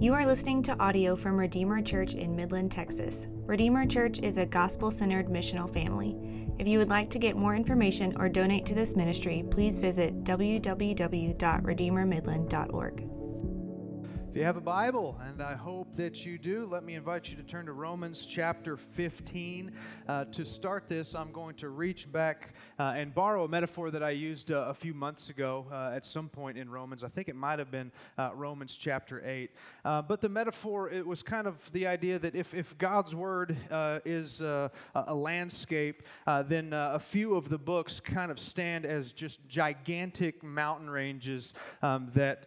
You are listening to audio from Redeemer Church in Midland, Texas. Redeemer Church is a gospel centered missional family. If you would like to get more information or donate to this ministry, please visit www.redeemermidland.org. You have a Bible, and I hope that you do, let me invite you to turn to Romans chapter 15. Uh, to start this, I'm going to reach back uh, and borrow a metaphor that I used uh, a few months ago uh, at some point in Romans. I think it might have been uh, Romans chapter 8. Uh, but the metaphor, it was kind of the idea that if, if God's word is a landscape, then a few of the books kind of stand as just gigantic mountain ranges um, that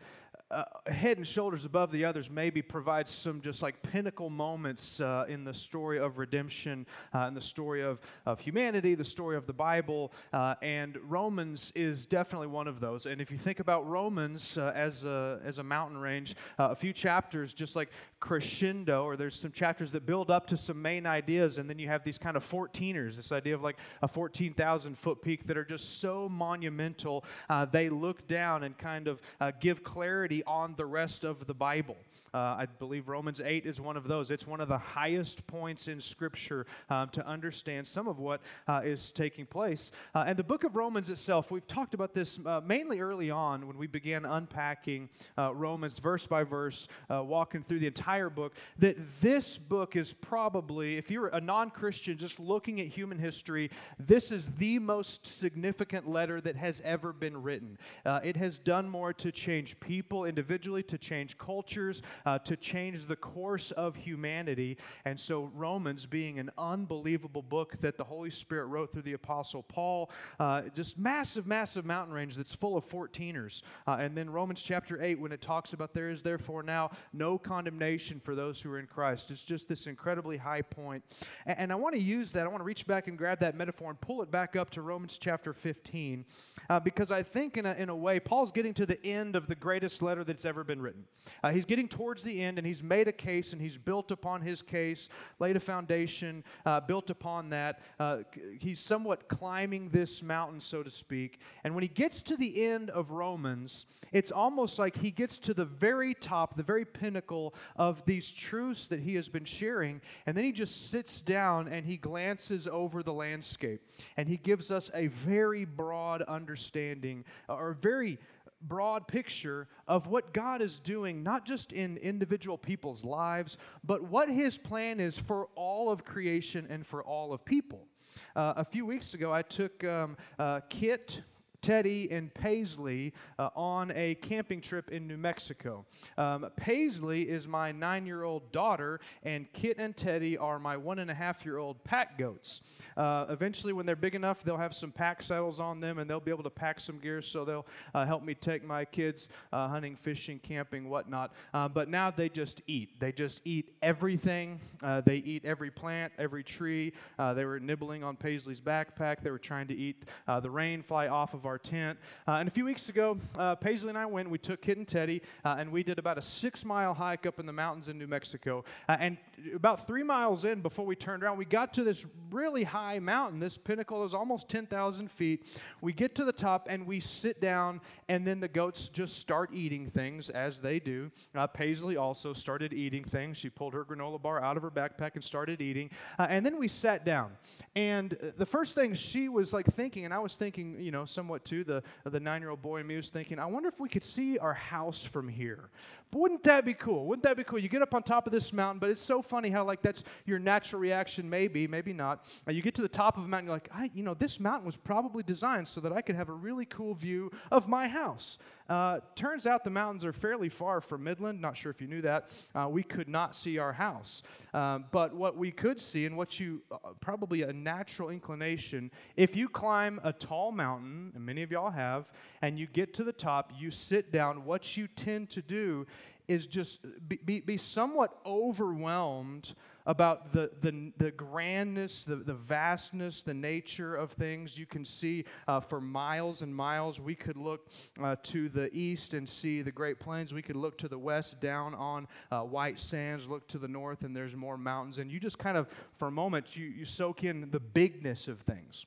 uh, head and shoulders above the others maybe provides some just like pinnacle moments uh, in the story of redemption, uh, in the story of, of humanity, the story of the Bible. Uh, and Romans is definitely one of those. And if you think about Romans uh, as, a, as a mountain range, uh, a few chapters just like crescendo, or there's some chapters that build up to some main ideas, and then you have these kind of 14ers, this idea of like a 14,000 foot peak that are just so monumental. they look down and kind of give clarity on the rest of the Bible. Uh, I believe Romans 8 is one of those. It's one of the highest points in Scripture um, to understand some of what uh, is taking place. Uh, and the book of Romans itself, we've talked about this uh, mainly early on when we began unpacking uh, Romans verse by verse, uh, walking through the entire book, that this book is probably, if you're a non Christian just looking at human history, this is the most significant letter that has ever been written. it has done more to change people individually, to change cultures, uh, to change the course of humanity. And so, Romans, being an unbelievable book that the Holy Spirit wrote through the Apostle Paul, uh, just massive, massive mountain range that's full of 14ers. Uh, and then Romans chapter 8, when it talks about there is therefore now no condemnation for those who are in Christ, it's just this incredibly high point. And, and I want to use that, I want to reach back and grab that metaphor and pull it back up to Romans chapter 15, uh, because I think in a, in a way, Paul's getting to the end of the greatest letter that's ever been written. Uh, he's getting towards the end, and he's made a case, and he's built upon his case, laid a foundation, uh, built upon that. Uh, he's somewhat climbing this mountain, so to speak. And when he gets to the end of Romans, it's almost like he gets to the very top, the very pinnacle of these truths that he has been sharing, and then he just sits down and he glances over the landscape, and he gives us a very broad understanding, or very broad picture of what God is doing, not just in individual people's lives, but what His plan is for all of creation and for all of people. Uh, a few weeks ago, I took um, uh, Kit, Teddy and Paisley uh, on a camping trip in New Mexico. Um, Paisley is my nine year old daughter, and Kit and Teddy are my one and a half year old pack goats. Uh, eventually, when they're big enough, they'll have some pack saddles on them and they'll be able to pack some gear so they'll uh, help me take my kids uh, hunting, fishing, camping, whatnot. Uh, but now they just eat. They just eat everything. Uh, they eat every plant, every tree. they were nibbling on Paisley's backpack. They were trying to eat the rain fly off of our our tent. Uh, and a few weeks ago, uh, Paisley and I went, we took Kit and Teddy, uh, and we did about a six mile hike up in the mountains in New Mexico. Uh, and about three miles in, before we turned around, we got to this really high mountain. This pinnacle is almost 10,000 feet. We get to the top and we sit down, and then the goats just start eating things as they do. Uh, Paisley also started eating things. She pulled her granola bar out of her backpack and started eating. Uh, and then we sat down. And the first thing she was like thinking, and I was thinking, you know, somewhat too. The, the nine year old boy in me was thinking, I wonder if we could see our house from here. But wouldn't that be cool? Wouldn't that be cool? You get up on top of this mountain, but it's so funny how, like, that's your natural reaction, maybe, maybe not. Uh, you get to the top of a mountain, you're like, I, you know, this mountain was probably designed so that I could have a really cool view of my house. Uh, turns out the mountains are fairly far from Midland. Not sure if you knew that. Uh, we could not see our house. Um, but what we could see, and what you uh, probably a natural inclination, if you climb a tall mountain, and many of y'all have, and you get to the top, you sit down, what you tend to do is just be, be, be somewhat overwhelmed about the, the, the grandness, the, the vastness, the nature of things. You can see uh, for miles and miles. We could look uh, to the east and see the Great Plains. We could look to the west down on uh, white sands, look to the north, and there's more mountains. And you just kind of, for a moment, you, you soak in the bigness of things.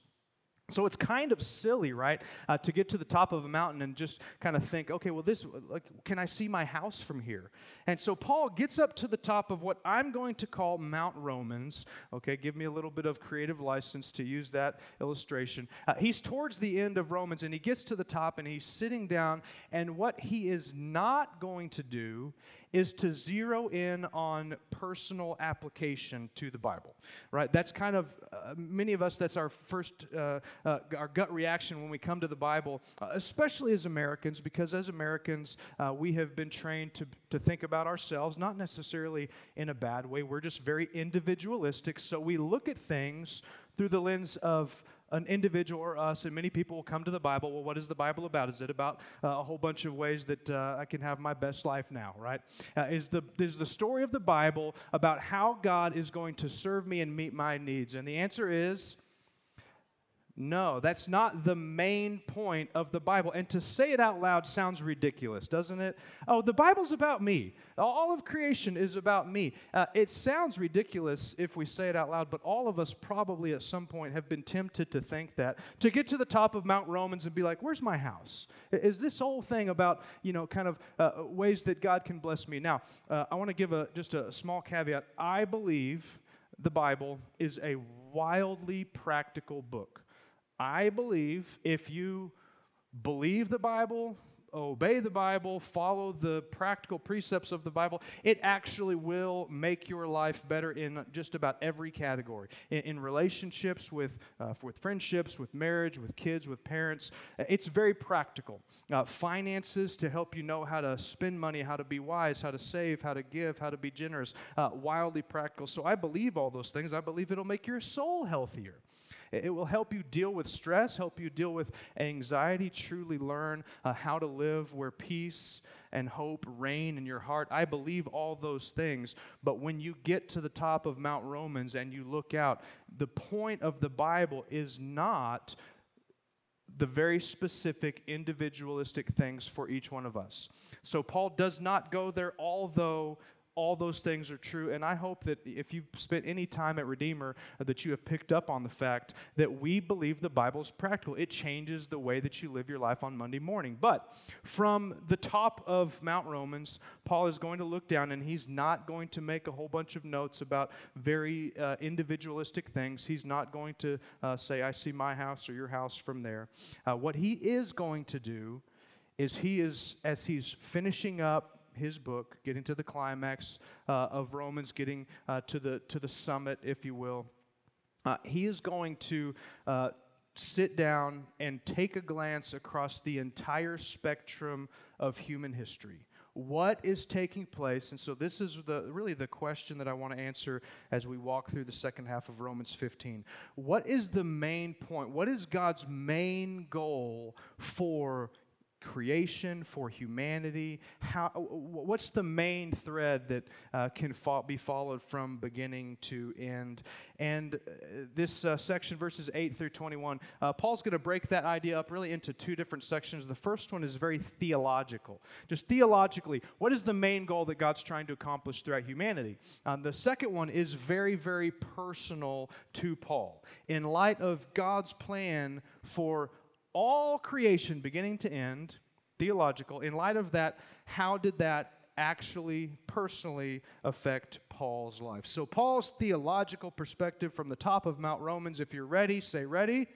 So it's kind of silly, right, uh, to get to the top of a mountain and just kind of think, okay, well, this, like, can I see my house from here? And so Paul gets up to the top of what I'm going to call Mount Romans. Okay, give me a little bit of creative license to use that illustration. Uh, he's towards the end of Romans and he gets to the top and he's sitting down. And what he is not going to do is to zero in on personal application to the Bible, right? That's kind of, uh, many of us, that's our first, uh, uh, our gut reaction when we come to the Bible, uh, especially as Americans, because as Americans, uh, we have been trained to, to think about ourselves, not necessarily in a bad way. We're just very individualistic, so we look at things through the lens of an individual or us, and many people will come to the Bible. Well, what is the Bible about? Is it about uh, a whole bunch of ways that uh, I can have my best life now, right? Uh, is, the, is the story of the Bible about how God is going to serve me and meet my needs? And the answer is no, that's not the main point of the Bible. And to say it out loud sounds ridiculous, doesn't it? Oh, the Bible's about me. All of creation is about me. Uh, it sounds ridiculous if we say it out loud, but all of us probably at some point have been tempted to think that. To get to the top of Mount Romans and be like, where's my house? Is this whole thing about, you know, kind of uh, ways that God can bless me? Now, uh, I want to give a, just a small caveat. I believe the Bible is a wildly practical book. I believe if you believe the Bible, obey the Bible, follow the practical precepts of the Bible, it actually will make your life better in just about every category. In, in relationships, with, uh, with friendships, with marriage, with kids, with parents. It's very practical. Uh, finances to help you know how to spend money, how to be wise, how to save, how to give, how to be generous. Uh, wildly practical. So I believe all those things. I believe it'll make your soul healthier. It will help you deal with stress, help you deal with anxiety, truly learn uh, how to live where peace and hope reign in your heart. I believe all those things. But when you get to the top of Mount Romans and you look out, the point of the Bible is not the very specific individualistic things for each one of us. So Paul does not go there, although all those things are true. And I hope that if you've spent any time at Redeemer, uh, that you have picked up on the fact that we believe the Bible is practical. It changes the way that you live your life on Monday morning. But from the top of Mount Romans, Paul is going to look down and he's not going to make a whole bunch of notes about very uh, individualistic things. He's not going to uh, say, I see my house or your house from there. Uh, what he is going to do is he is, as he's finishing up his book, getting to the climax uh, of Romans, getting uh, to, the, to the summit, if you will, uh, he is going to uh, sit down and take a glance across the entire spectrum of human history. What is taking place? And so, this is the, really the question that I want to answer as we walk through the second half of Romans 15. What is the main point? What is God's main goal for creation, for humanity? How, what's the main thread that uh, can fo- be followed from beginning to end? And uh, this uh, section, verses 8 through 21, uh, Paul's going to break that idea up really into two different sections. The first one is very theological. Just theologically, what is the main goal that God's trying to accomplish throughout humanity? Um, the second one is very, very personal to Paul. In light of God's plan for all creation, beginning to end, theological. In light of that, how did that actually personally affect Paul's life? So, Paul's theological perspective from the top of Mount Romans, if you're ready, say ready.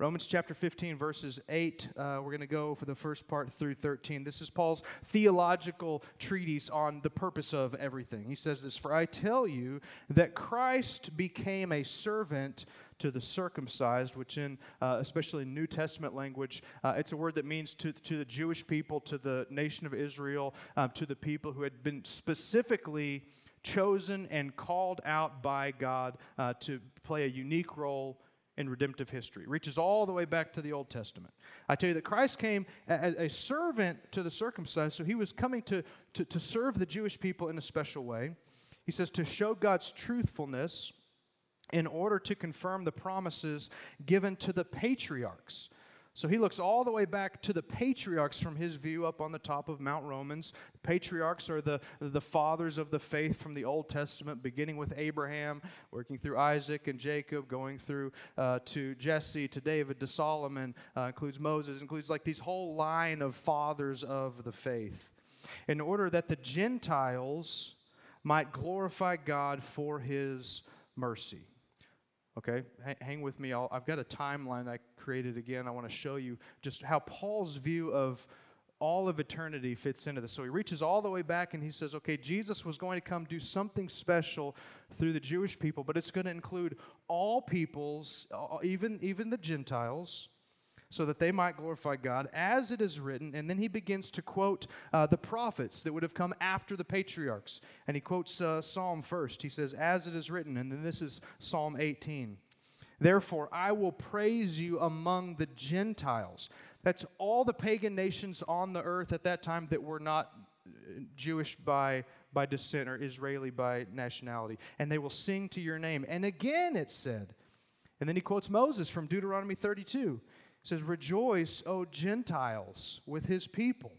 Romans chapter 15, verses 8. Uh, we're going to go for the first part through 13. This is Paul's theological treatise on the purpose of everything. He says this For I tell you that Christ became a servant to the circumcised, which in uh, especially New Testament language, uh, it's a word that means to, to the Jewish people, to the nation of Israel, uh, to the people who had been specifically chosen and called out by God uh, to play a unique role in redemptive history. Reaches all the way back to the Old Testament. I tell you that Christ came as a servant to the circumcised, so he was coming to, to, to serve the Jewish people in a special way. He says to show God's truthfulness in order to confirm the promises given to the patriarchs. So he looks all the way back to the patriarchs from his view up on the top of Mount Romans. Patriarchs are the, the fathers of the faith from the Old Testament, beginning with Abraham, working through Isaac and Jacob, going through uh, to Jesse, to David, to Solomon, uh, includes Moses, includes like these whole line of fathers of the faith. In order that the Gentiles might glorify God for his mercy. Okay, hang with me. i have got a timeline I created again. I want to show you just how Paul's view of all of eternity fits into this. So he reaches all the way back and he says, okay, Jesus was going to come do something special through the Jewish people, but it's going to include all peoples, even, even the Gentiles so that they might glorify God, as it is written. And then he begins to quote uh, the prophets that would have come after the patriarchs. And he quotes uh, Psalm first. He says, As it is written. And then this is Psalm 18. Therefore, I will praise you among the Gentiles. That's all the pagan nations on the earth at that time that were not uh, Jewish by, by descent or Israeli by nationality. And they will sing to your name. And again it said, and then he quotes Moses from Deuteronomy 32 says, Rejoice, O Gentiles, with his people.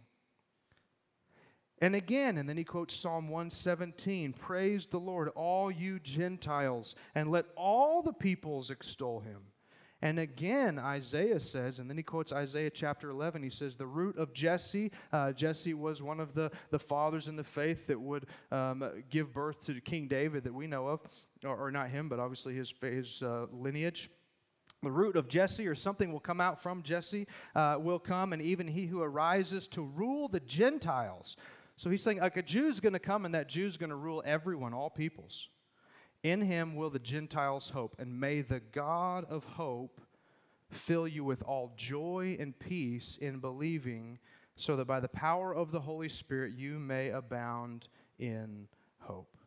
And again, and then he quotes Psalm 117 Praise the Lord, all you Gentiles, and let all the peoples extol him. And again, Isaiah says, and then he quotes Isaiah chapter 11. He says, The root of Jesse, uh, Jesse was one of the, the fathers in the faith that would um, give birth to King David that we know of, or, or not him, but obviously his, his uh, lineage the root of Jesse, or something will come out from Jesse, uh, will come, and even he who arises to rule the Gentiles. So he's saying, like a Jew's going to come, and that Jew's going to rule everyone, all peoples. In him will the Gentiles hope, and may the God of hope fill you with all joy and peace in believing, so that by the power of the Holy Spirit you may abound in hope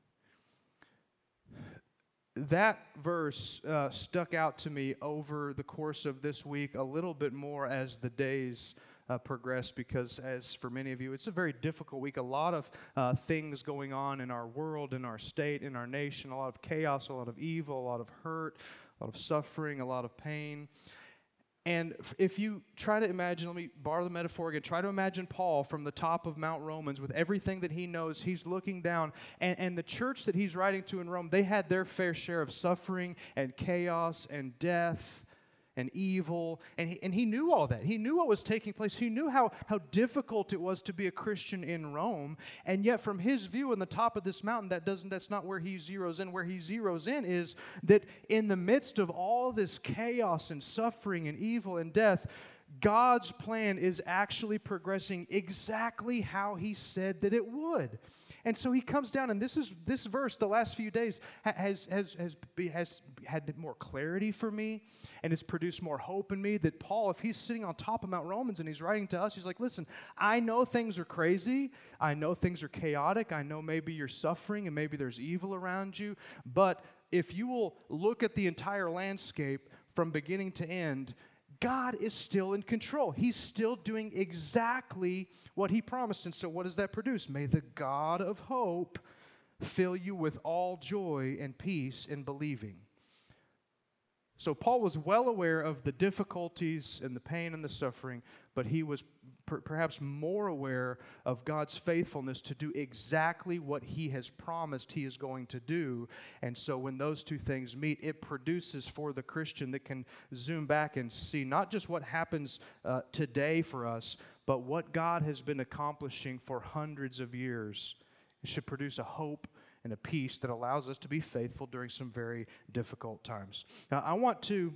that verse uh, stuck out to me over the course of this week a little bit more as the days uh, progressed because, as for many of you, it's a very difficult week. A lot of uh, things going on in our world, in our state, in our nation, a lot of chaos, a lot of evil, a lot of hurt, a lot of suffering, a lot of pain. And if you try to imagine, let me borrow the metaphor again. Try to imagine Paul from the top of Mount Romans with everything that he knows. He's looking down. And, and the church that he's writing to in Rome, they had their fair share of suffering and chaos and death and evil. And he, and he knew all that. He knew what was taking place. He knew how, how difficult it was to be a Christian in Rome. And yet, from his view on the top of this mountain, that doesn't, that's not where he zeroes in. Where he zeroes in is that in the midst of all this chaos and suffering and evil and death, God's plan is actually progressing exactly how he said that it would. And so he comes down, and this is this verse. The last few days has has has has had more clarity for me, and it's produced more hope in me. That Paul, if he's sitting on top of Mount Romans and he's writing to us, he's like, "Listen, I know things are crazy. I know things are chaotic. I know maybe you're suffering, and maybe there's evil around you. But if you will look at the entire landscape from beginning to end." God is still in control. He's still doing exactly what He promised. And so, what does that produce? May the God of hope fill you with all joy and peace in believing. So, Paul was well aware of the difficulties and the pain and the suffering, but he was per- perhaps more aware of God's faithfulness to do exactly what He has promised He is going to do. And so when those two things meet, it produces for the Christian that can zoom back and see not just what happens uh, today for us, but what God has been accomplishing for hundreds of years. It should produce a hope and a peace that allows us to be faithful during some very difficult times. Now, I want to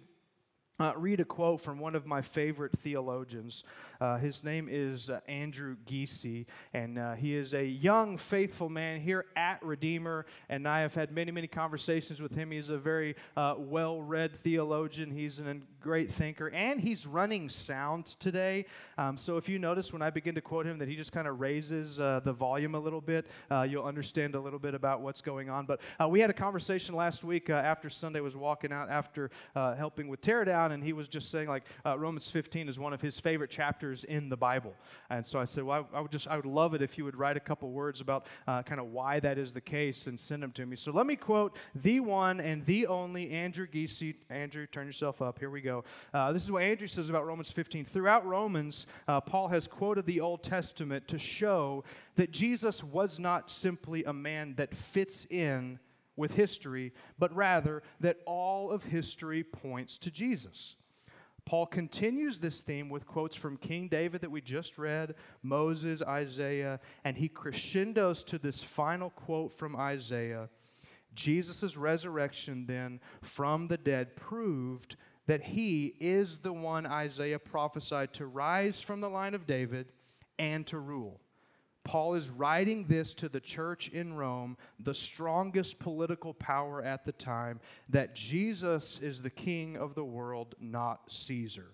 uh, read a quote from one of my favorite theologians. Uh, his name is uh, Andrew Giese, and uh, he is a young, faithful man here at Redeemer. And I have had many, many conversations with him. He's a very uh, well read theologian, he's a great thinker, and he's running sound today. Um, so if you notice when I begin to quote him that he just kind of raises uh, the volume a little bit, you'll understand a little bit about what's going on. But we had a conversation last week after Sunday was walking out after helping with Teardown and he was just saying like Romans 15 is one of his favorite chapters in the Bible. And so I said, well, I, I would just, I would love it if you would write a couple words about uh, kind of why that is the case and send them to me. So let me quote the one and the only Andrew Giese. Andrew, turn yourself up. Here we go. Uh, this is what Andrew says about Romans 15. Throughout Romans, uh, Paul has quoted the Old Testament to show that Jesus was not simply a man that fits in with history, but rather that all of history points to Jesus. Paul continues this theme with quotes from King David that we just read, Moses, Isaiah, and he crescendos to this final quote from Isaiah. Jesus' resurrection, then, from the dead proved that he is the one Isaiah prophesied to rise from the line of David and to rule. Paul is writing this to the church in Rome, the strongest political power at the time, that Jesus is the king of the world, not Caesar.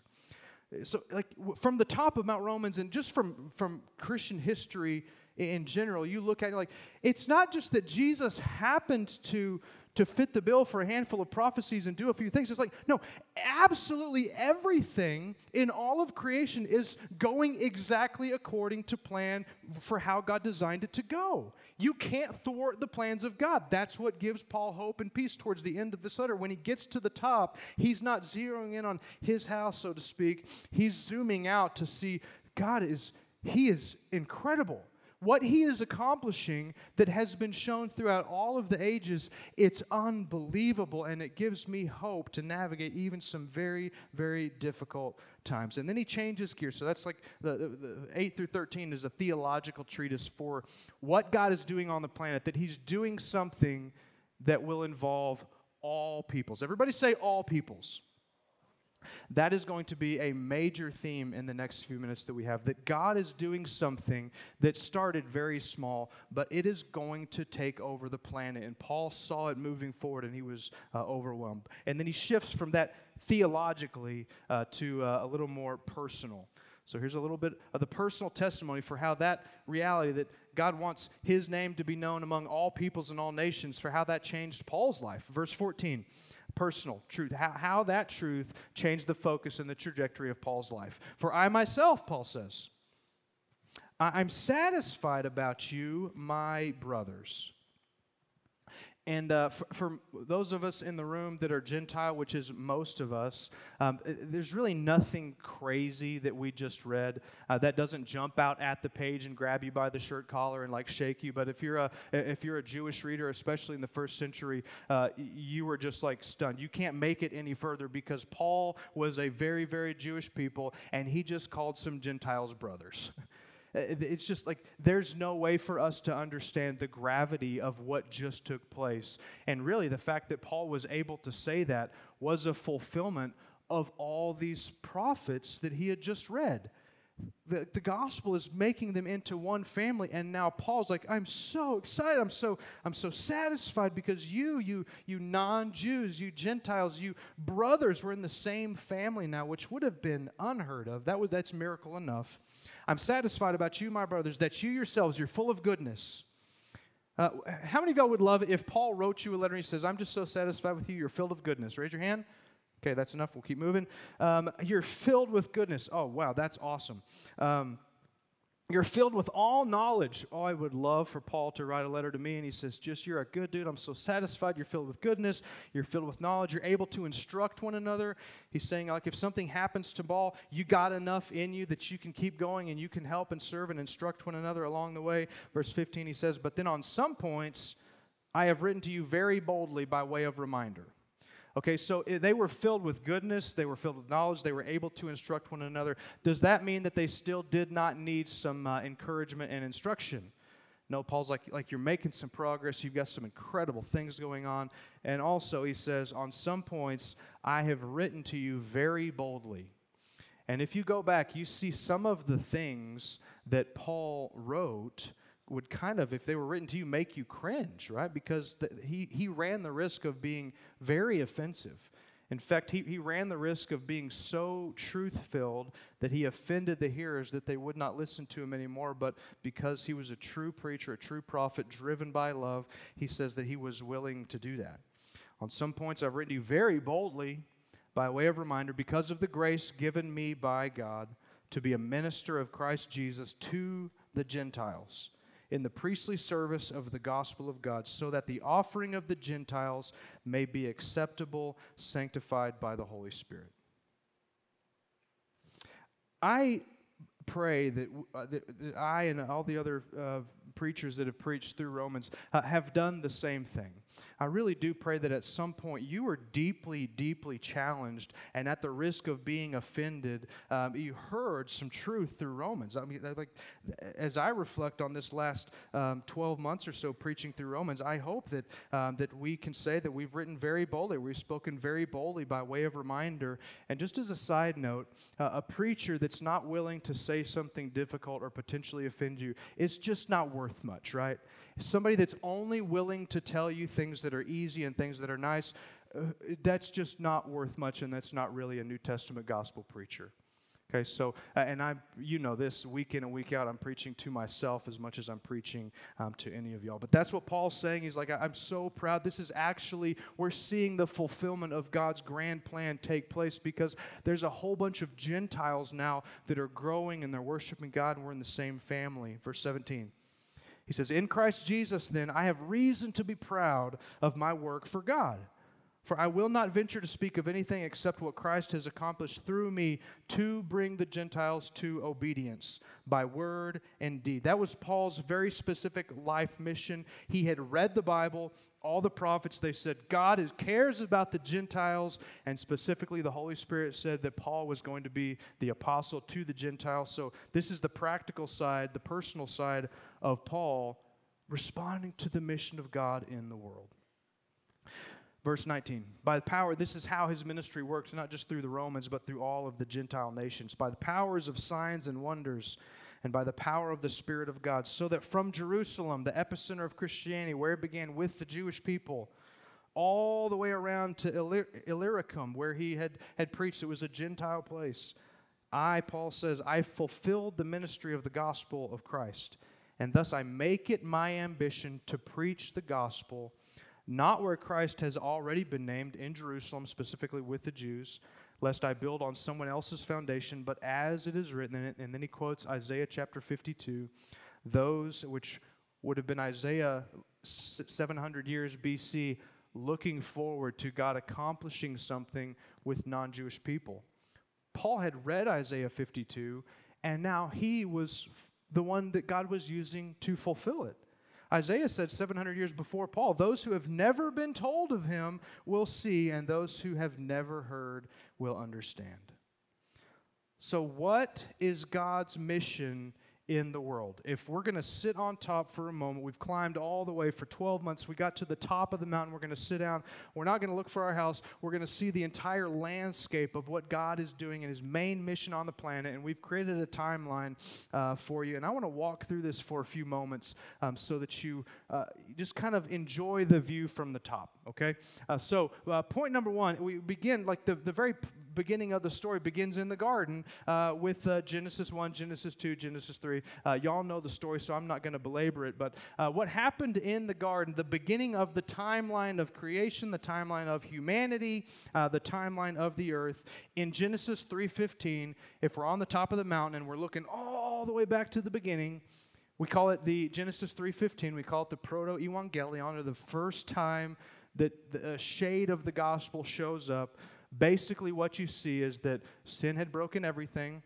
So, like from the top of Mount Romans and just from, from Christian history in general, you look at it like it's not just that Jesus happened to to fit the bill for a handful of prophecies and do a few things. It's like, no, absolutely everything in all of creation is going exactly according to plan for how God designed it to go. You can't thwart the plans of God. That's what gives Paul hope and peace towards the end of this letter. When he gets to the top, he's not zeroing in on his house, so to speak. He's zooming out to see God is, he is incredible what he is accomplishing that has been shown throughout all of the ages, it's unbelievable and it gives me hope to navigate even some very, very difficult times. And then he changes gears. So that's like the, the, the 8 through 13 is a theological treatise for what God is doing on the planet, that he's doing something that will involve all peoples. Everybody say all peoples. That is going to be a major theme in the next few minutes that we have. That God is doing something that started very small, but it is going to take over the planet. And Paul saw it moving forward and he was uh, overwhelmed. And then he shifts from that theologically uh, to uh, a little more personal. So here's a little bit of the personal testimony for how that reality that God wants his name to be known among all peoples and all nations, for how that changed Paul's life. Verse 14 personal truth, how, how that truth changed the focus and the trajectory of Paul's life. For I myself, Paul says, I'm satisfied about you, my brothers and uh, for, for, those of us in the room that are Gentile, which is most of us, um, there's really nothing crazy that we just read uh, that doesn't jump out at the page and grab you by the shirt collar and like shake you. But if you're a if you're a Jewish reader, especially in the first century, uh, you were just like stunned. You can't make it any further because Paul was a very very Jewish people, and he just called some Gentiles brothers. Uh, it's just like there's no way for us to understand the gravity of what just took place. And really, the fact that Paul was able to say that was a fulfillment of all these prophets that he had just read. The, the gospel is making them into one family and now paul's like i'm so excited i'm so i'm so satisfied because you you you non-jews you gentiles you brothers were in the same family now which would have been unheard of that was that's miracle enough I'm satisfied about you, my brothers, that you yourselves, you're full of goodness. Uh, how many of y'all would love if Paul wrote you a letter and he says, I'm just so satisfied with you, you're filled of goodness? Raise your hand. Okay, that's enough. We'll keep moving. Um, you're filled with goodness. Oh, wow, that's awesome. Um, you're filled with all knowledge. Oh, I would love for Paul to write a letter to me and he says, Just you're a good dude. I'm so satisfied. You're filled with goodness. You're filled with knowledge. You're able to instruct one another. He's saying, like, if something happens to Paul, you got enough in you that you can keep going and you can help and serve and instruct one another along the way. Verse 15, he says, But then on some points, I have written to you very boldly by way of reminder. Okay, so they were filled with goodness, they were filled with knowledge, they were able to instruct one another. Does that mean that they still did not need some uh, encouragement and instruction? No, Paul's like, like you're making some progress. You've got some incredible things going on. And also, he says, on some points, I have written to you very boldly. And if you go back, you see some of the things that Paul wrote would kind of, if they were written to you, make you cringe, right? Because the, he, he ran the risk of being very offensive. In fact, he, he ran the risk of being so truth filled that he offended the hearers that they would not listen to him anymore. But because he was a true preacher, a true prophet, driven by love, he says that he was willing to do that. On some points, I've written you very boldly by way of reminder, because of the grace given me by God to be a minister of Christ Jesus to the Gentiles in the priestly service of the gospel of God, so that the offering of the Gentiles may be acceptable, sanctified by the Holy Spirit. I pray that, uh, that, that, I and all the other uh, preachers that have preached through Romans uh, have done the same thing. I really do pray that at some point you were deeply, deeply challenged, and at the risk of being offended, um, you heard some truth through Romans. I mean, like as I reflect on this last um, 12 months or so preaching through Romans, I hope that um, that we can say that we've written very boldly, we've spoken very boldly by way of reminder. And just as a side note, uh, a preacher that's not willing to say something difficult or potentially offend you is just not worth much, right? Somebody that's only willing to tell you things that are easy and things that are nice, uh, that's just not worth much, and that's not really a New Testament gospel preacher. Okay, so, uh, and I, you know this, week in and week out, I'm preaching to myself as much as I'm preaching um, to any of y'all. But that's what Paul's saying. He's like, I'm so proud. This is actually, we're seeing the fulfillment of God's grand plan take place because there's a whole bunch of Gentiles now that are growing and they're worshiping God, and we're in the same family. Verse 17. He says, In Christ Jesus, then, I have reason to be proud of my work for God. For I will not venture to speak of anything except what Christ has accomplished through me to bring the Gentiles to obedience by word and deed. That was Paul's very specific life mission. He had read the Bible, all the prophets, they said God is, cares about the Gentiles, and specifically the Holy Spirit said that Paul was going to be the apostle to the Gentiles. So this is the practical side, the personal side of Paul responding to the mission of God in the world. Verse 19, by the power, this is how his ministry works, not just through the Romans, but through all of the Gentile nations, by the powers of signs and wonders, and by the power of the Spirit of God, so that from Jerusalem, the epicenter of Christianity, where it began with the Jewish people, all the way around to Illyricum, where he had, had preached, it was a Gentile place. I, Paul says, I fulfilled the ministry of the gospel of Christ, and thus I make it my ambition to preach the gospel not where Christ has already been named in Jerusalem, specifically with the Jews, lest I build on someone else's foundation, but as it is written, and then he quotes Isaiah chapter 52, those which would have been Isaiah 700 years BC, looking forward to God accomplishing something with non Jewish people. Paul had read Isaiah 52, and now he was the one that God was using to fulfill it. Isaiah said 700 years before Paul, those who have never been told of him will see, and those who have never heard will understand. So, what is God's mission in the world. If we're going to sit on top for a moment, we've climbed all the way for 12 months. We got to the top of the mountain. We're going to sit down. We're not going to look for our house. We're going to see the entire landscape of what God is doing and His main mission on the planet. And we've created a timeline uh, for you. And I want to walk through this for a few moments um, so that you uh, just kind of enjoy the view from the top, okay? Uh, so, uh, point number one, we begin like the, the very beginning of the story begins in the garden uh, with uh, Genesis 1, Genesis 2, Genesis 3. Uh, y'all know the story, so I'm not going to belabor it. But uh, what happened in the garden, the beginning of the timeline of creation, the timeline of humanity, uh, the timeline of the earth, in Genesis 3.15, if we're on the top of the mountain and we're looking all the way back to the beginning, we call it the Genesis 3.15, we call it the proto-evangelion, or the first time that the shade of the gospel shows up basically what you see is that sin had broken everything.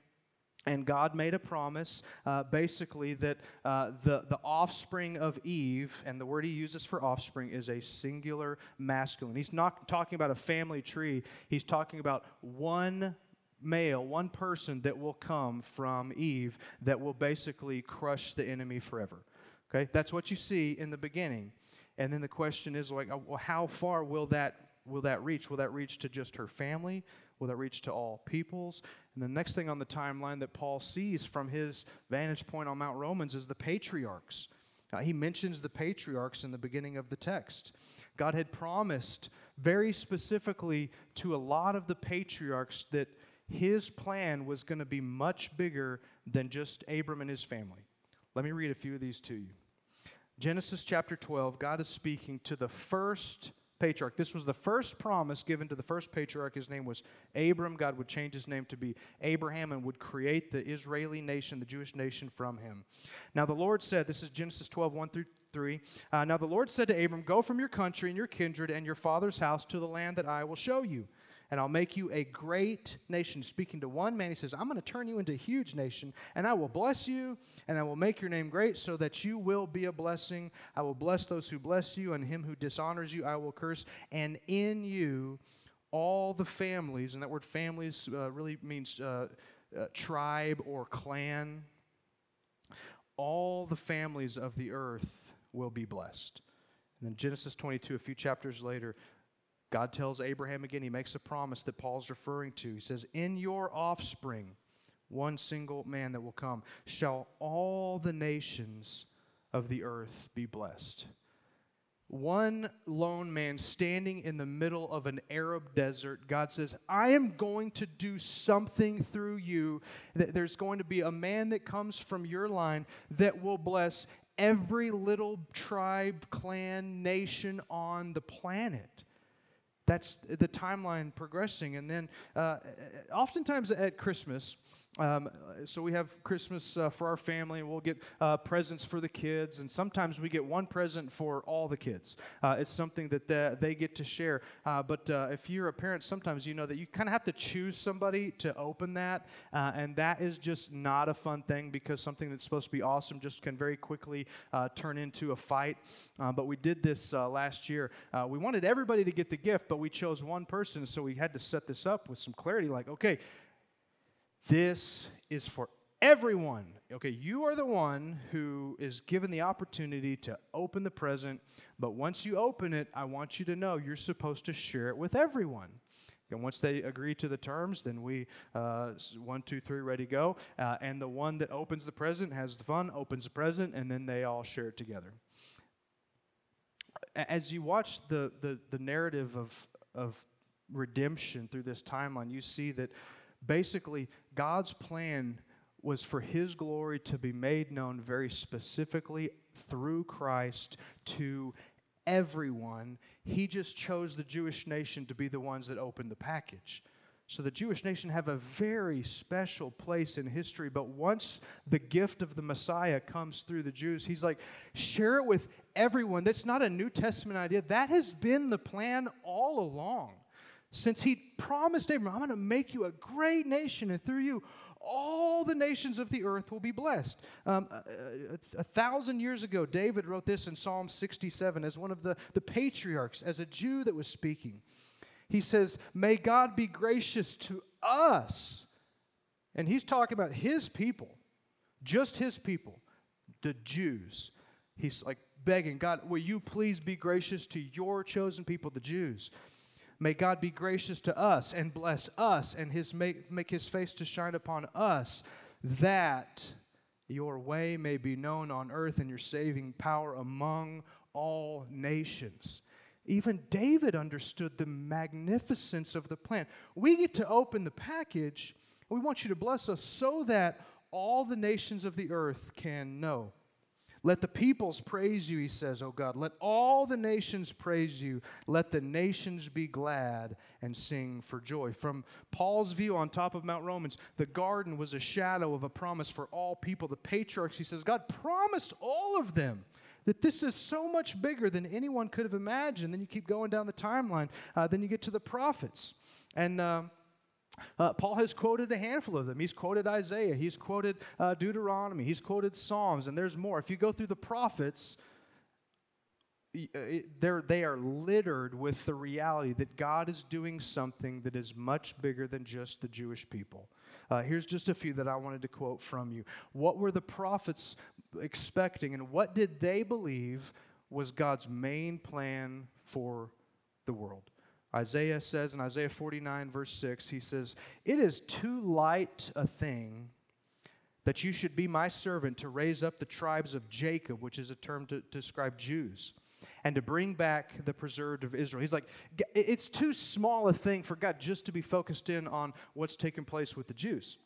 And God made a promise, uh, basically, that uh, the, the offspring of Eve, and the word he uses for offspring is a singular masculine. He's not talking about a family tree, he's talking about one male, one person that will come from Eve that will basically crush the enemy forever. Okay, that's what you see in the beginning. And then the question is like, uh, well, how far will that will that reach? Will that reach to just her family? Will that reach to all peoples? And the next thing on the timeline that Paul sees from his vantage point on Mount Romans is the patriarchs. Uh, he mentions the patriarchs in the beginning of the text. God had promised very specifically to a lot of the patriarchs that his plan was going to be much bigger than just Abram and his family. Let me read a few of these to you. Genesis chapter 12, God is speaking to the first patriarch. This was the first promise given to the first patriarch. His name was Abram. God would change his name to be Abraham and would create the Israeli nation, the Jewish nation from him. Now the Lord said, this is Genesis 12, 1 through 3. Uh, now the Lord said to Abram, Go from your country and your kindred and your father's house to the land that I will show you and I'll make you a great nation. Speaking to one man, he says, I'm going to turn you into a huge nation, and I will bless you, and I will make your name great, so that you will be a blessing. I will bless those who bless you, and him who dishonors you, I will curse. And in you, all the families, and that word families uh, really means uh, uh, tribe or clan, all the families of the earth will be blessed. And then Genesis 22, a few chapters later, God tells Abraham again, he makes a promise that Paul's referring to. He says, In your offspring, one single man that will come, shall all the nations of the earth be blessed. One lone man standing in the middle of an Arab desert, God says, I am going to do something through you. There's going to be a man that comes from your line that will bless every little tribe, clan, nation on the planet that's the timeline progressing. And then, uh, oftentimes at Christmas, um, so we have Christmas uh, for our family, and we'll get uh, presents for the kids, and sometimes we get one present for all the kids. Uh, it's something that the, they get to share. Uh, but uh, if you're a parent, sometimes you know that you kind of have to choose somebody to open that, uh, and that is just not a fun thing because something that's supposed to be awesome just can very quickly turn into a fight. but we did this last year. we wanted everybody to get the gift, but we chose one person, so we had to set this up with some clarity. Like, okay this is for everyone. Okay, you are the one who is given the opportunity to open the present, but once you open it, I want you to know you're supposed to share it with everyone. And once they agree to the terms, then we, uh, one, two, three, ready, go. Uh, and the one that opens the present has the fun, opens the present, and then they all share it together. As you watch the, the, the narrative of, of redemption through this timeline, you see that basically God's plan was for his glory to be made known very specifically through Christ to everyone. He just chose the Jewish nation to be the ones that opened the package. So the Jewish nation have a very special place in history, but once the gift of the Messiah comes through the Jews, he's like, share it with everyone. That's not a New Testament idea. That has been the plan all along since he promised Abraham, I'm going to make you a great nation, and through you, all the nations of the earth will be blessed. Um, a, a, a, thousand years ago, David wrote this in Psalm 67 as one of the, the patriarchs, as a Jew that was speaking. He says, May God be gracious to us. And he's talking about his people, just his people, the Jews. He's like begging, God, will you please be gracious to your chosen people, the Jews? May God be gracious to us and bless us and his make, make his face to shine upon us, that your way may be known on earth and your saving power among all nations. Even David understood the magnificence of the plan. We get to open the package. We want you to bless us so that all the nations of the earth can know let the peoples praise you, he says, O God. Let all the nations praise you. Let the nations be glad and sing for joy. From Paul's view on top of Mount Romans, the garden was a shadow of a promise for all people. The patriarchs, he says, God promised all of them that this is so much bigger than anyone could have imagined. Then you keep going down the timeline. Uh, then you get to the prophets. And. Uh, uh, Paul has quoted a handful of them. He's quoted Isaiah, he's quoted uh, Deuteronomy, he's quoted Psalms, and there's more. If you go through the prophets, they're, they are littered with the reality that God is doing something that is much bigger than just the Jewish people. Uh, here's just a few that I wanted to quote from you. What were the prophets expecting, and what did they believe was God's main plan for the world? Isaiah says in Isaiah 49, verse 6, he says, It is too light a thing that you should be my servant to raise up the tribes of Jacob, which is a term to, to describe Jews, and to bring back the preserved of Israel. He's like, it's too small a thing for God just to be focused in on what's taking place with the Jews.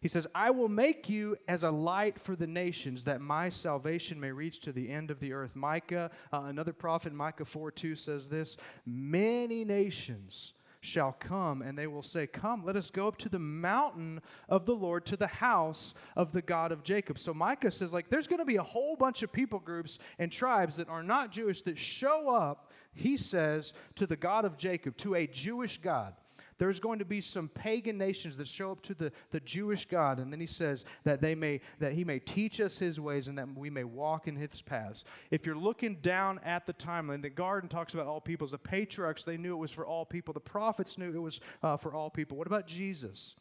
He says, I will make you as a light for the nations, that my salvation may reach to the end of the earth. Micah, uh, another prophet, Micah 4 2 says this Many nations shall come, and they will say, Come, let us go up to the mountain of the Lord, to the house of the God of Jacob. So Micah says, like, there's going to be a whole bunch of people groups and tribes that are not Jewish that show up, he says, to the God of Jacob, to a Jewish God. There's going to be some pagan nations that show up to the, the Jewish God, and then he says that they may that he may teach us his ways and that we may walk in his paths. If you're looking down at the timeline, the garden talks about all peoples. The patriarchs they knew it was for all people. The prophets knew it was uh, for all people. What about Jesus?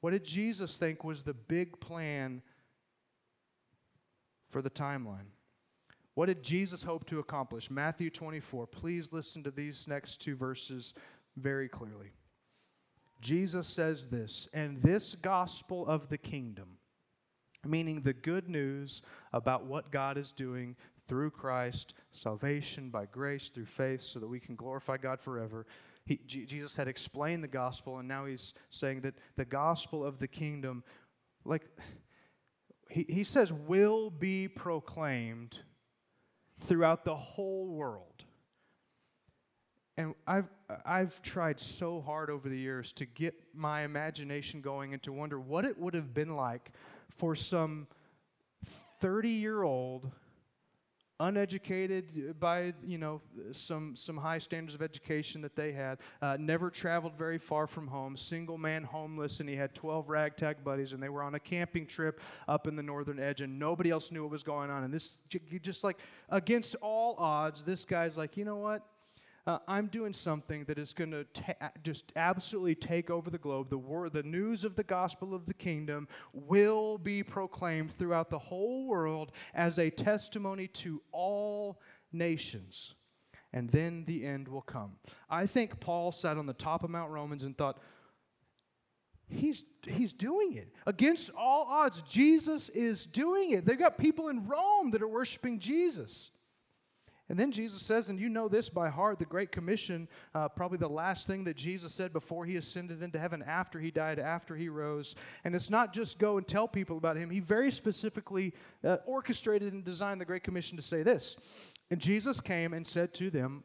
What did Jesus think was the big plan for the timeline? What did Jesus hope to accomplish? Matthew 24. Please listen to these next two verses very clearly. Jesus says this, and this gospel of the kingdom, meaning the good news about what God is doing through Christ, salvation by grace through faith, so that we can glorify God forever. He, G- Jesus had explained the gospel, and now he's saying that the gospel of the kingdom, like he, he says, will be proclaimed throughout the whole world. And I've, I've tried so hard over the years to get my imagination going and to wonder what it would have been like for some 30 year old uneducated by you know some some high standards of education that they had uh, never traveled very far from home single man homeless and he had 12 ragtag buddies and they were on a camping trip up in the northern edge and nobody else knew what was going on. And this just like against all odds this guy's like you know what uh, I'm doing something that is going to ta- just absolutely take over the globe. The, the news of the gospel of the kingdom will be proclaimed throughout the whole world as a testimony to all nations. And then the end will come. I think Paul sat on the top of Mount Romans and thought, He's, he's doing it. Against all odds, Jesus is doing it. They've got people in Rome that are worshiping Jesus. And then Jesus says, and you know this by heart, the Great Commission, uh, probably the last thing that Jesus said before he ascended into heaven, after he died, after he rose. And it's not just go and tell people about him. He very specifically uh, orchestrated and designed the Great Commission to say this. And Jesus came and said to them,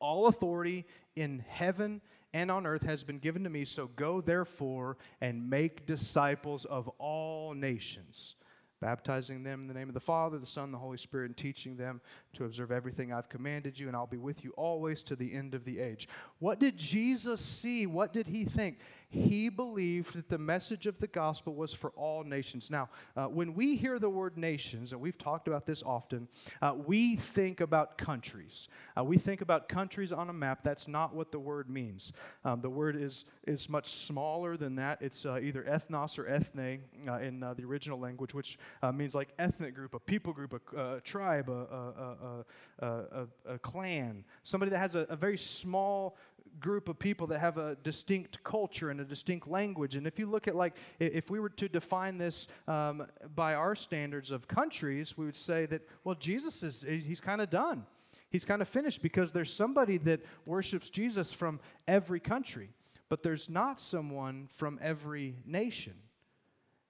All authority in heaven and on earth has been given to me, so go therefore and make disciples of all nations baptizing them in the name of the Father, the Son, the Holy Spirit, and teaching them to observe everything I've commanded you, and I'll be with you always to the end of the age. What did Jesus see? What did he think? He believed that the message of the gospel was for all nations. Now, uh, when we hear the word nations, and we've talked about this often, uh, we think about countries. Uh, we think about countries on a map. That's not what the word means. Um, the word is, is much smaller than that. It's uh, either ethnos or ethne uh, in uh, the original language, which means like ethnic group, a people group, a, tribe, a, a, a, a, clan, somebody that has a very small group of people that have a distinct culture and a distinct language. And if you look at, like, if we were to define this um, by our standards of countries, we would say that, well, Jesus is, he's kind of done. He's kind of finished because there's somebody that worships Jesus from every country, but there's not someone from every nation.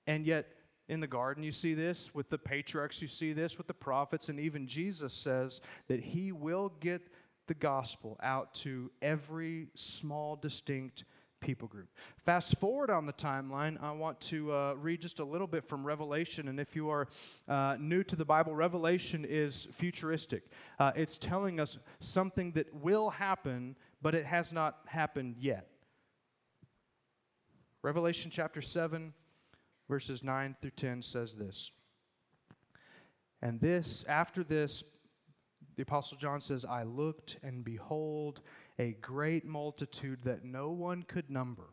And yet, in the garden, you see this. With the patriarchs, you see this. With the prophets, and even Jesus says that he will get the gospel out to every small, distinct people group. Fast forward on the timeline, I want to uh, read just a little bit from Revelation. And if you are uh, new to the Bible, Revelation is futuristic. Uh, it's telling us something that will happen, but it has not happened yet. Revelation chapter 7, verses 9 through 10 says this. And this, after this, the Apostle John says, I looked and behold a great multitude that no one could number.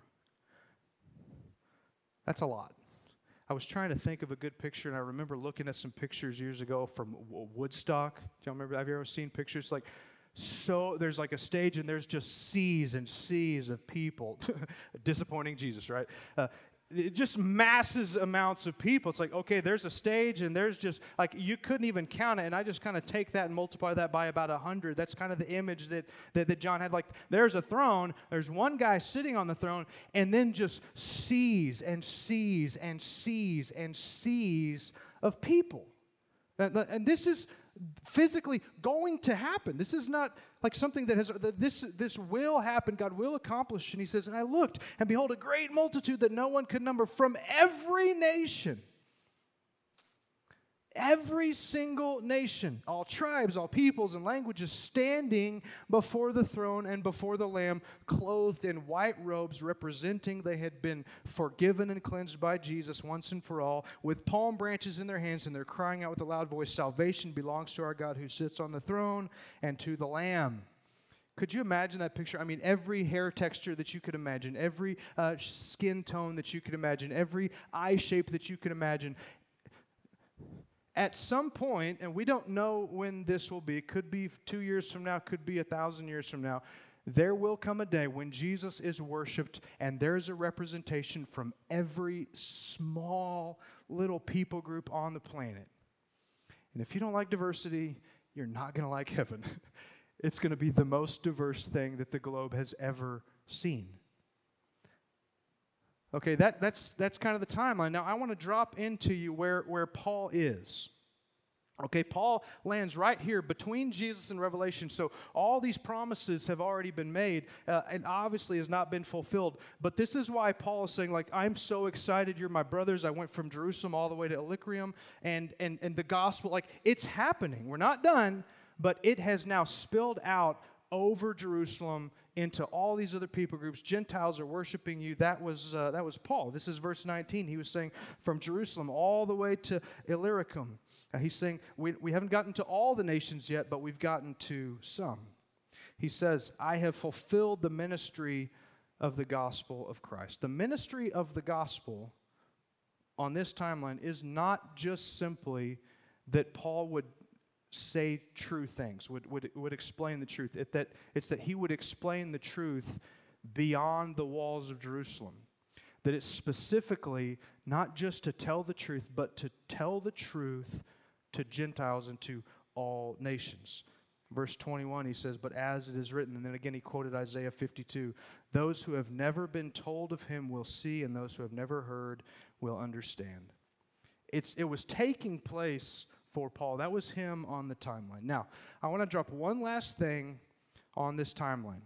That's a lot. I was trying to think of a good picture, and I remember looking at some pictures years ago from Woodstock. Do y'all remember? Have you ever seen pictures like so? There's like a stage, and there's just seas and seas of people. Disappointing Jesus, right? Uh, just masses amounts of people. It's like, okay, there's a stage and there's just like you couldn't even count it. And I just kind of take that and multiply that by about a hundred. That's kind of the image that, that, that John had. Like there's a throne, there's one guy sitting on the throne, and then just seas and seas and seas and seas of people. And this is physically going to happen. This is not like something that has, this, this will happen. God will accomplish. And he says, And I looked, and behold, a great multitude that no one could number from every nation every single nation, all tribes, all peoples, and languages standing before the throne and before the Lamb, clothed in white robes, representing they had been forgiven and cleansed by Jesus once and for all, with palm branches in their hands, and they're crying out with a loud voice Salvation belongs to our God who sits on the throne and to the Lamb. Could you imagine that picture? I mean, every hair texture that you could imagine, every uh, skin tone that you could imagine, every eye shape that you could imagine, at some point, and we don't know when this will be, could be two years from now, could be a thousand years from now, there will come a day when Jesus is worshiped and there's a representation from every small little people group on the planet. And if you don't like diversity, you're not going to like heaven. it's going to be the most diverse thing that the globe has ever seen. Okay, that, that's, that's kind of the timeline. Now, I want to drop into you where, where Paul is. Okay, Paul lands right here between Jesus and Revelation. So all these promises have already been made uh, and obviously has not been fulfilled. But this is why Paul is saying, like, I'm so excited. You're my brothers. I went from Jerusalem all the way to Illyricum and, and, and the gospel, like, it's happening. We're not done, but it has now spilled out over Jerusalem into all these other people groups. Gentiles are worshiping you. That was, uh, that was Paul. This is verse 19. He was saying from Jerusalem all the way to Illyricum. Uh, he's saying we, we haven't gotten to all the nations yet, but we've gotten to some. He says, I have fulfilled the ministry of the gospel of Christ. The ministry of the gospel on this timeline is not just simply that Paul would say true things, would, would, would explain the truth. It, that, it's that he would explain the truth beyond the walls of Jerusalem. That it's specifically not just to tell the truth, but to tell the truth to Gentiles and to all nations. Verse 21, he says, But as it is written, and then again he quoted Isaiah 52 those who have never been told of him will see, and those who have never heard will understand. It's, it was taking place for Paul. That was him on the timeline. Now, I want to drop one last thing on this timeline.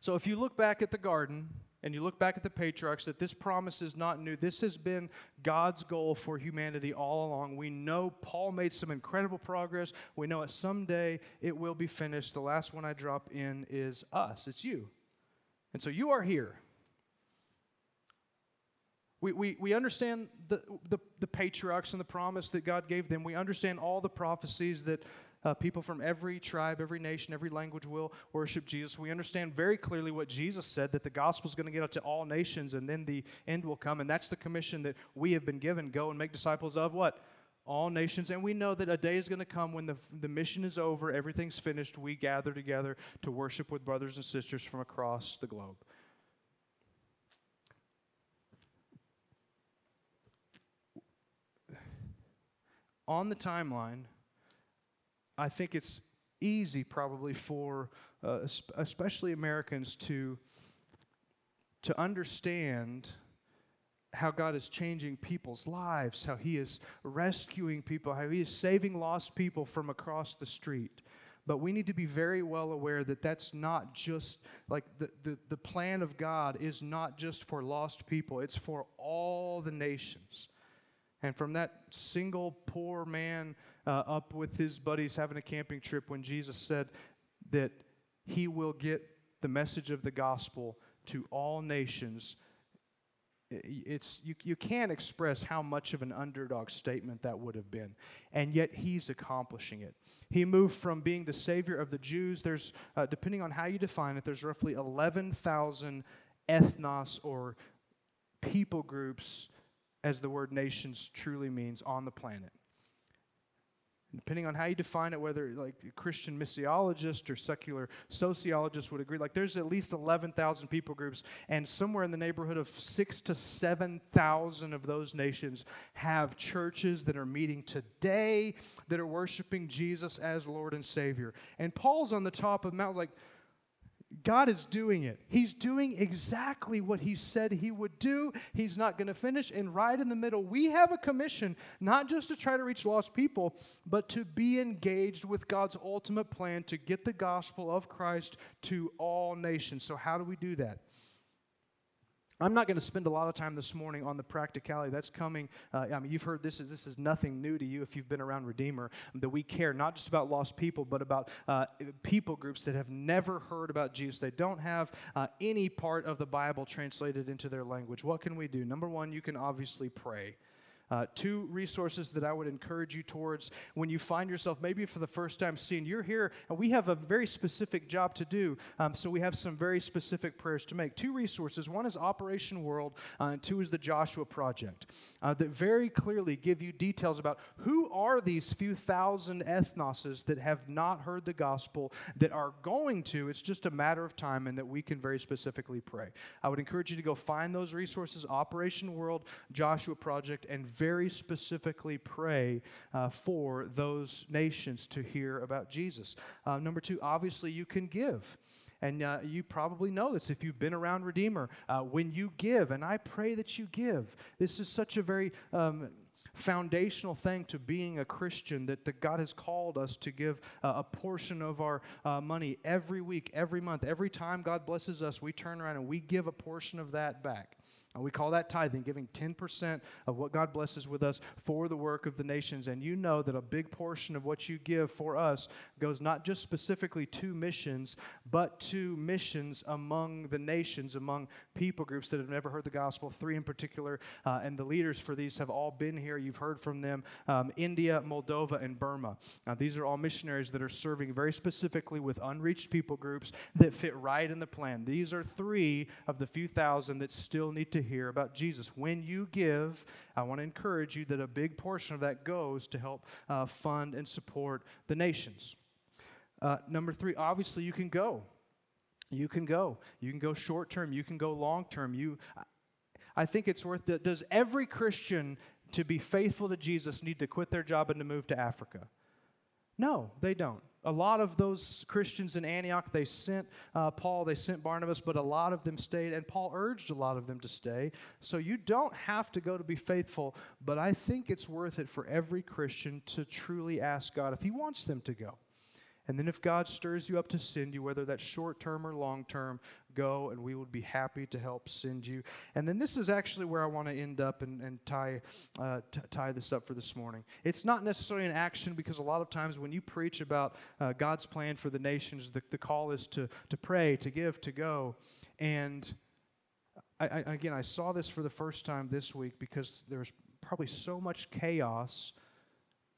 So, if you look back at the garden and you look back at the patriarchs, that this promise is not new. This has been God's goal for humanity all along. We know Paul made some incredible progress. We know that someday it will be finished. The last one I drop in is us, it's you. And so you are here. We, we, we understand the, the, the, patriarchs and the promise that God gave them. We understand all the prophecies that uh, people from every tribe, every nation, every language will worship Jesus. We understand very clearly what Jesus said that the gospel is going to get out to all nations and then the end will come. And that's the commission that we have been given go and make disciples of what? All nations. And we know that a day is going to come when the, the mission is over, everything's finished. We gather together to worship with brothers and sisters from across the globe. On the timeline, I think it's easy probably for uh, especially Americans to to understand how God is changing people's lives, how He is rescuing people, how He is saving lost people from across the street. But we need to be very well aware that that's not just like the, the, the plan of God is not just for lost people, it's for all the nations. And from that single poor man uh, up with his buddies having a camping trip when Jesus said that he will get the message of the gospel to all nations, it's, you, you can't express how much of an underdog statement that would have been. And yet he's accomplishing it. He moved from being the savior of the Jews, there's, uh, depending on how you define it, there's roughly 11,000 ethnos or people groups as the word nations truly means on the planet. depending on how you define it, whether like Christian missiologist or secular sociologist would agree, like there's at least 11,000 people groups, and somewhere in the neighborhood of six to 7,000 of those nations have churches that are meeting today that are worshiping Jesus as Lord and Savior. And Paul's on the top of Mount, like, God is doing it. He's doing exactly what He said He would do. He's not going to finish. And right in the middle, we have a commission not just to try to reach lost people, but to be engaged with God's ultimate plan to get the gospel of Christ to all nations. So, how do we do that? I'm not going to spend a lot of time this morning on the practicality that's coming. Uh, I mean, you've heard this is this is nothing new to you if you've been around Redeemer. That we care not just about lost people, but about uh, people groups that have never heard about Jesus. They don't have uh, any part of the Bible translated into their language. What can we do? Number one, you can obviously pray. Uh, two resources that I would encourage you towards when you find yourself maybe for the first time seeing you're here and we have a very specific job to do. Um, so we have some very specific prayers to make. Two resources one is Operation World, uh, and two is the Joshua Project uh, that very clearly give you details about who are these few thousand ethnoses that have not heard the gospel that are going to. It's just a matter of time and that we can very specifically pray. I would encourage you to go find those resources Operation World, Joshua Project, and very specifically pray uh, for those nations to hear about Jesus. Uh, number two, obviously, you can give. And uh, you probably know this if you've been around Redeemer. Uh, when you give, and I pray that you give, this is such a very um, foundational thing to being a Christian that, that God has called us to give uh, a portion of our uh, money every week, every month. Every time God blesses us, we turn around and we give a portion of that back. And we call that tithing, giving 10% of what God blesses with us for the work of the nations. And you know that a big portion of what you give for us goes not just specifically to missions, but to missions among the nations, among people groups that have never heard the gospel, three in particular. Uh, and the leaders for these have all been here. You've heard from them um, India, Moldova, and Burma. Now, these are all missionaries that are serving very specifically with unreached people groups that fit right in the plan. These are three of the few thousand that still need to hear about Jesus. When you give, I want to encourage you that a big portion of that goes to help uh, fund and support the nations. Uh, number three, obviously, you can go. You can go. You can go short term. You can go long term. You, I think it's worth it. Does every Christian to be faithful to Jesus need to quit their job and to move to Africa? No, they don't a lot of those Christians in Antioch, they sent uh, Paul, they sent Barnabas, but a lot of them stayed, and Paul urged a lot of them to stay. So you don't have to go to be faithful, but I think it's worth it for every Christian to truly ask God if He wants them to go. And then if God stirs you up to send you, whether that's short term or long term, go and we would be happy to help send you. And then this is actually where I want to end up and, and tie, uh, t- tie this up for this morning. It's not necessarily an action because a lot of times when you preach about uh, God's plan for the nations, the, the call is to, to pray, to give, to go. And I, I, again, I saw this for the first time this week because there's probably so much chaos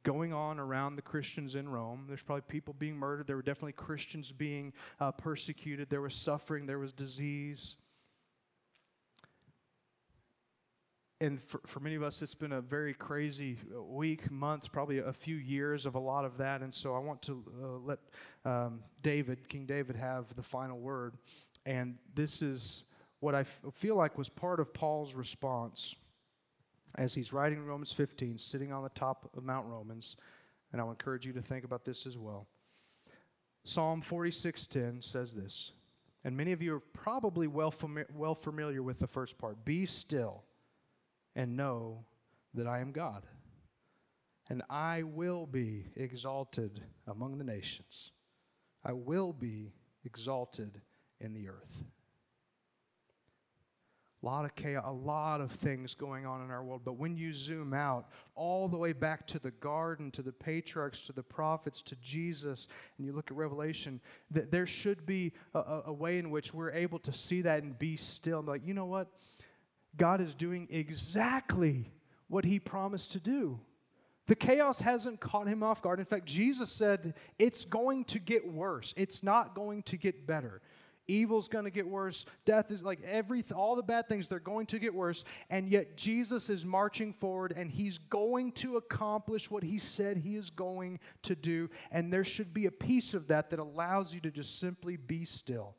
going on around the Christians in Rome. There's probably people being murdered. There were definitely Christians being uh, persecuted. There was suffering. There was disease. And for, for many of us, it's been a very crazy week, months, probably a few years of a lot of that. And so I want to uh, let um, David, King David, have the final word. And this is what I f- feel like was part of Paul's response as he's writing Romans 15, sitting on the top of Mount Romans, and I'll encourage you to think about this as well. Psalm 46:10 says this, and many of you are probably well, fami- well familiar with the first part. Be still and know that I am God, and I will be exalted among the nations. I will be exalted in the earth. A lot of chaos, a lot of things going on in our world. But when you zoom out all the way back to the garden, to the patriarchs, to the prophets, to Jesus, and you look at Revelation, that there should be a, a way in which we're able to see that and be still and be like, you know what? God is doing exactly what he promised to do. The chaos hasn't caught him off guard. In fact, Jesus said, it's going to get worse. It's not going to get better. Evil's going to get worse. Death is like every all the bad things they're going to get worse. And yet Jesus is marching forward and he's going to accomplish what he said he is going to do. And there should be a piece of that that allows you to just simply be still.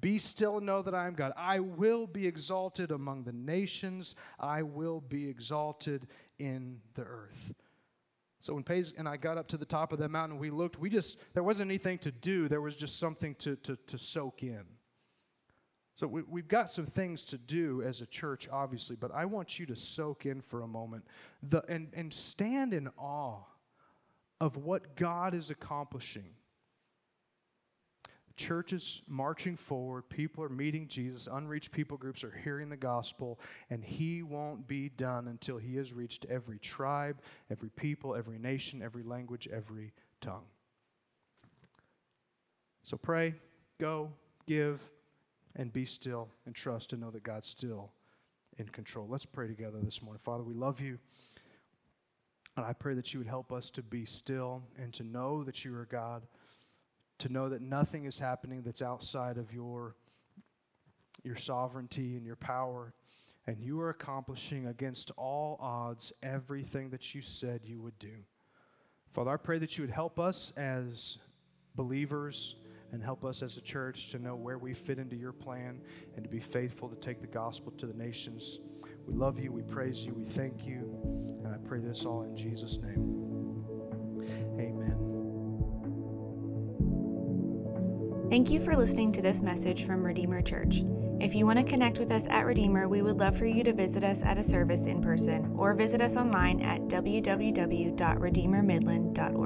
Be still and know that I am God. I will be exalted among the nations. I will be exalted in the earth. So when Paige and I got up to the top of that mountain, we looked, we just, there wasn't anything to do, there was just something to, to, to soak in. So we, we've got some things to do as a church, obviously, but I want you to soak in for a moment the, and, and stand in awe of what God is accomplishing church is marching forward. People are meeting Jesus. Unreached people groups are hearing the gospel. And he won't be done until he has reached every tribe, every people, every nation, every language, every tongue. So pray, go, give, and be still and trust and know that God's still in control. Let's pray together this morning. Father, we love you. And I pray that you would help us to be still and to know that you are God to know that nothing is happening that's outside of your, your sovereignty and your power. And you are accomplishing against all odds everything that you said you would do. Father, I pray that you would help us as believers and help us as a church to know where we fit into your plan and to be faithful to take the gospel to the nations. We love you, we praise you, we thank you, and I pray this all in Jesus' name. Thank you for listening to this message from Redeemer Church. If you want to connect with us at Redeemer, we would love for you to visit us at a service in person or visit us online at www.redeemermidland.org.